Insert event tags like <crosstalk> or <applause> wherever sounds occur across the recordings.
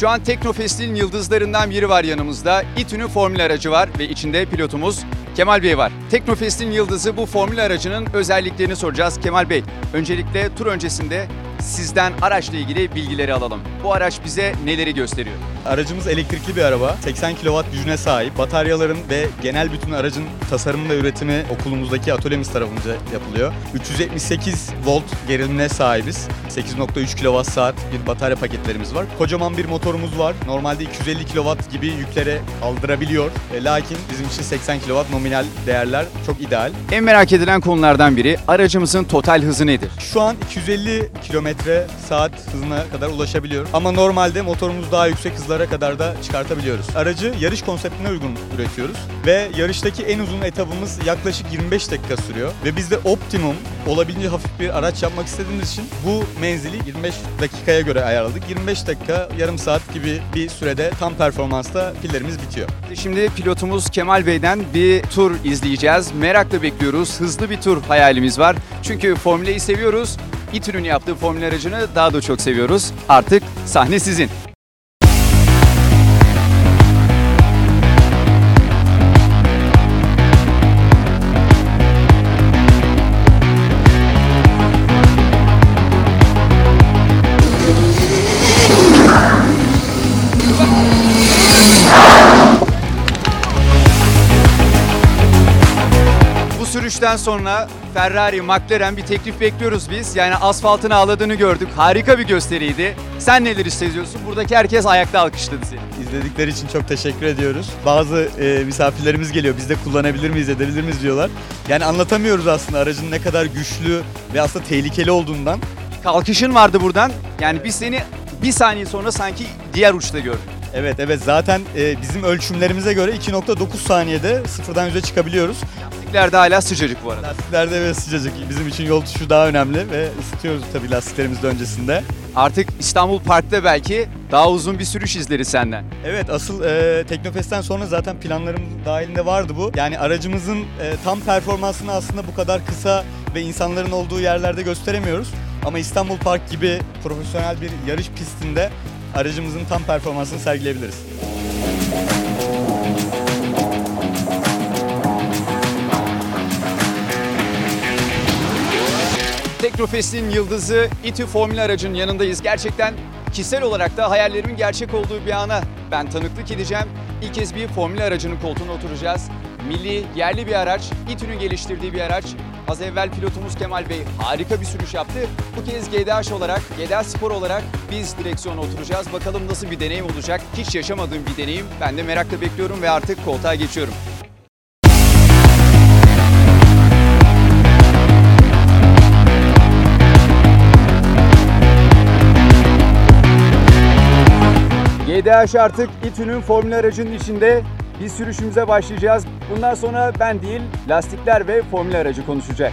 Şu an Teknofest'in yıldızlarından biri var yanımızda. İTÜ'nün formül aracı var ve içinde pilotumuz Kemal Bey var. Teknofest'in yıldızı bu formül aracının özelliklerini soracağız. Kemal Bey, öncelikle tur öncesinde sizden araçla ilgili bilgileri alalım. Bu araç bize neleri gösteriyor? Aracımız elektrikli bir araba. 80 kW gücüne sahip. Bataryaların ve genel bütün aracın tasarımı ve üretimi okulumuzdaki atölyemiz tarafınca yapılıyor. 378 volt gerilimine sahibiz. 8.3 kWh saat bir batarya paketlerimiz var. Kocaman bir motorumuz var. Normalde 250 kW gibi yüklere kaldırabiliyor. E, lakin bizim için 80 kW nominal değerler çok ideal. En merak edilen konulardan biri aracımızın total hızı nedir? Şu an 250 kilometre saat hızına kadar ulaşabiliyor. Ama normalde motorumuz daha yüksek hızlara kadar da çıkartabiliyoruz. Aracı yarış konseptine uygun üretiyoruz. Ve yarıştaki en uzun etabımız yaklaşık 25 dakika sürüyor. Ve biz de optimum olabildiğince hafif bir araç yapmak istediğimiz için bu menzili 25 dakikaya göre ayarladık. 25 dakika, yarım saat gibi bir sürede tam performansta pillerimiz bitiyor. Şimdi pilotumuz Kemal Bey'den bir tur izleyeceğiz. Merakla bekliyoruz. Hızlı bir tur hayalimiz var. Çünkü Formüle'yi seviyoruz. İTÜ'nün yaptığı Formüle aracını daha da çok seviyoruz. Artık sahne sizin. Bu sürüşten sonra Ferrari, McLaren bir teklif bekliyoruz biz. Yani asfaltın ağladığını gördük. Harika bir gösteriydi. Sen neler hissediyorsun? Buradaki herkes ayakta alkışladı seni. İzledikleri için çok teşekkür ediyoruz. Bazı e, misafirlerimiz geliyor. Biz de kullanabilir miyiz, edebilir miyiz diyorlar. Yani anlatamıyoruz aslında aracın ne kadar güçlü ve aslında tehlikeli olduğundan. Kalkışın vardı buradan. Yani biz seni bir saniye sonra sanki diğer uçta gördük. Evet evet zaten e, bizim ölçümlerimize göre 2.9 saniyede sıfırdan yüze çıkabiliyoruz. Lastikler de hala sıcacık bu arada. Lastiklerde ve sıcacık. Bizim için yol tutuşu daha önemli ve ısıtıyoruz tabii lastiklerimizi de öncesinde. Artık İstanbul Park'ta belki daha uzun bir sürüş izleriz senden. Evet asıl e, Teknofest'ten sonra zaten planlarımız dahilinde vardı bu. Yani aracımızın e, tam performansını aslında bu kadar kısa ve insanların olduğu yerlerde gösteremiyoruz. Ama İstanbul Park gibi profesyonel bir yarış pistinde aracımızın tam performansını sergileyebiliriz. Teknofest'in yıldızı İTÜ Formül aracının yanındayız. Gerçekten kişisel olarak da hayallerimin gerçek olduğu bir ana ben tanıklık edeceğim. İlk kez bir formül aracının koltuğuna oturacağız. Milli, yerli bir araç, İTÜ'nün geliştirdiği bir araç. Az evvel pilotumuz Kemal Bey harika bir sürüş yaptı. Bu kez GDH olarak, GDH Spor olarak biz direksiyona oturacağız. Bakalım nasıl bir deneyim olacak. Hiç yaşamadığım bir deneyim. Ben de merakla bekliyorum ve artık koltuğa geçiyorum. GDH artık İTÜ'nün formül aracının içinde biz sürüşümüze başlayacağız. Bundan sonra ben değil, lastikler ve formül aracı konuşacak.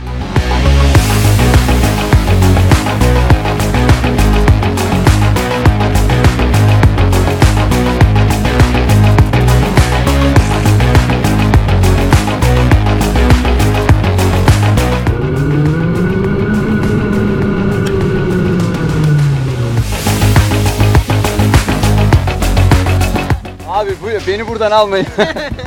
Abi bu beni buradan almayın.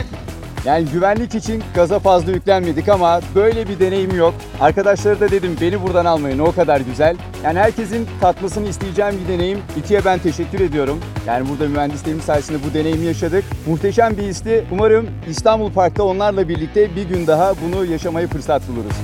<laughs> yani güvenlik için gaza fazla yüklenmedik ama böyle bir deneyim yok. Arkadaşlara da dedim beni buradan almayın o kadar güzel. Yani herkesin tatmasını isteyeceğim bir deneyim. İTÜ'ye ben teşekkür ediyorum. Yani burada mühendislerimiz sayesinde bu deneyimi yaşadık. Muhteşem bir histi. Umarım İstanbul Park'ta onlarla birlikte bir gün daha bunu yaşamayı fırsat buluruz.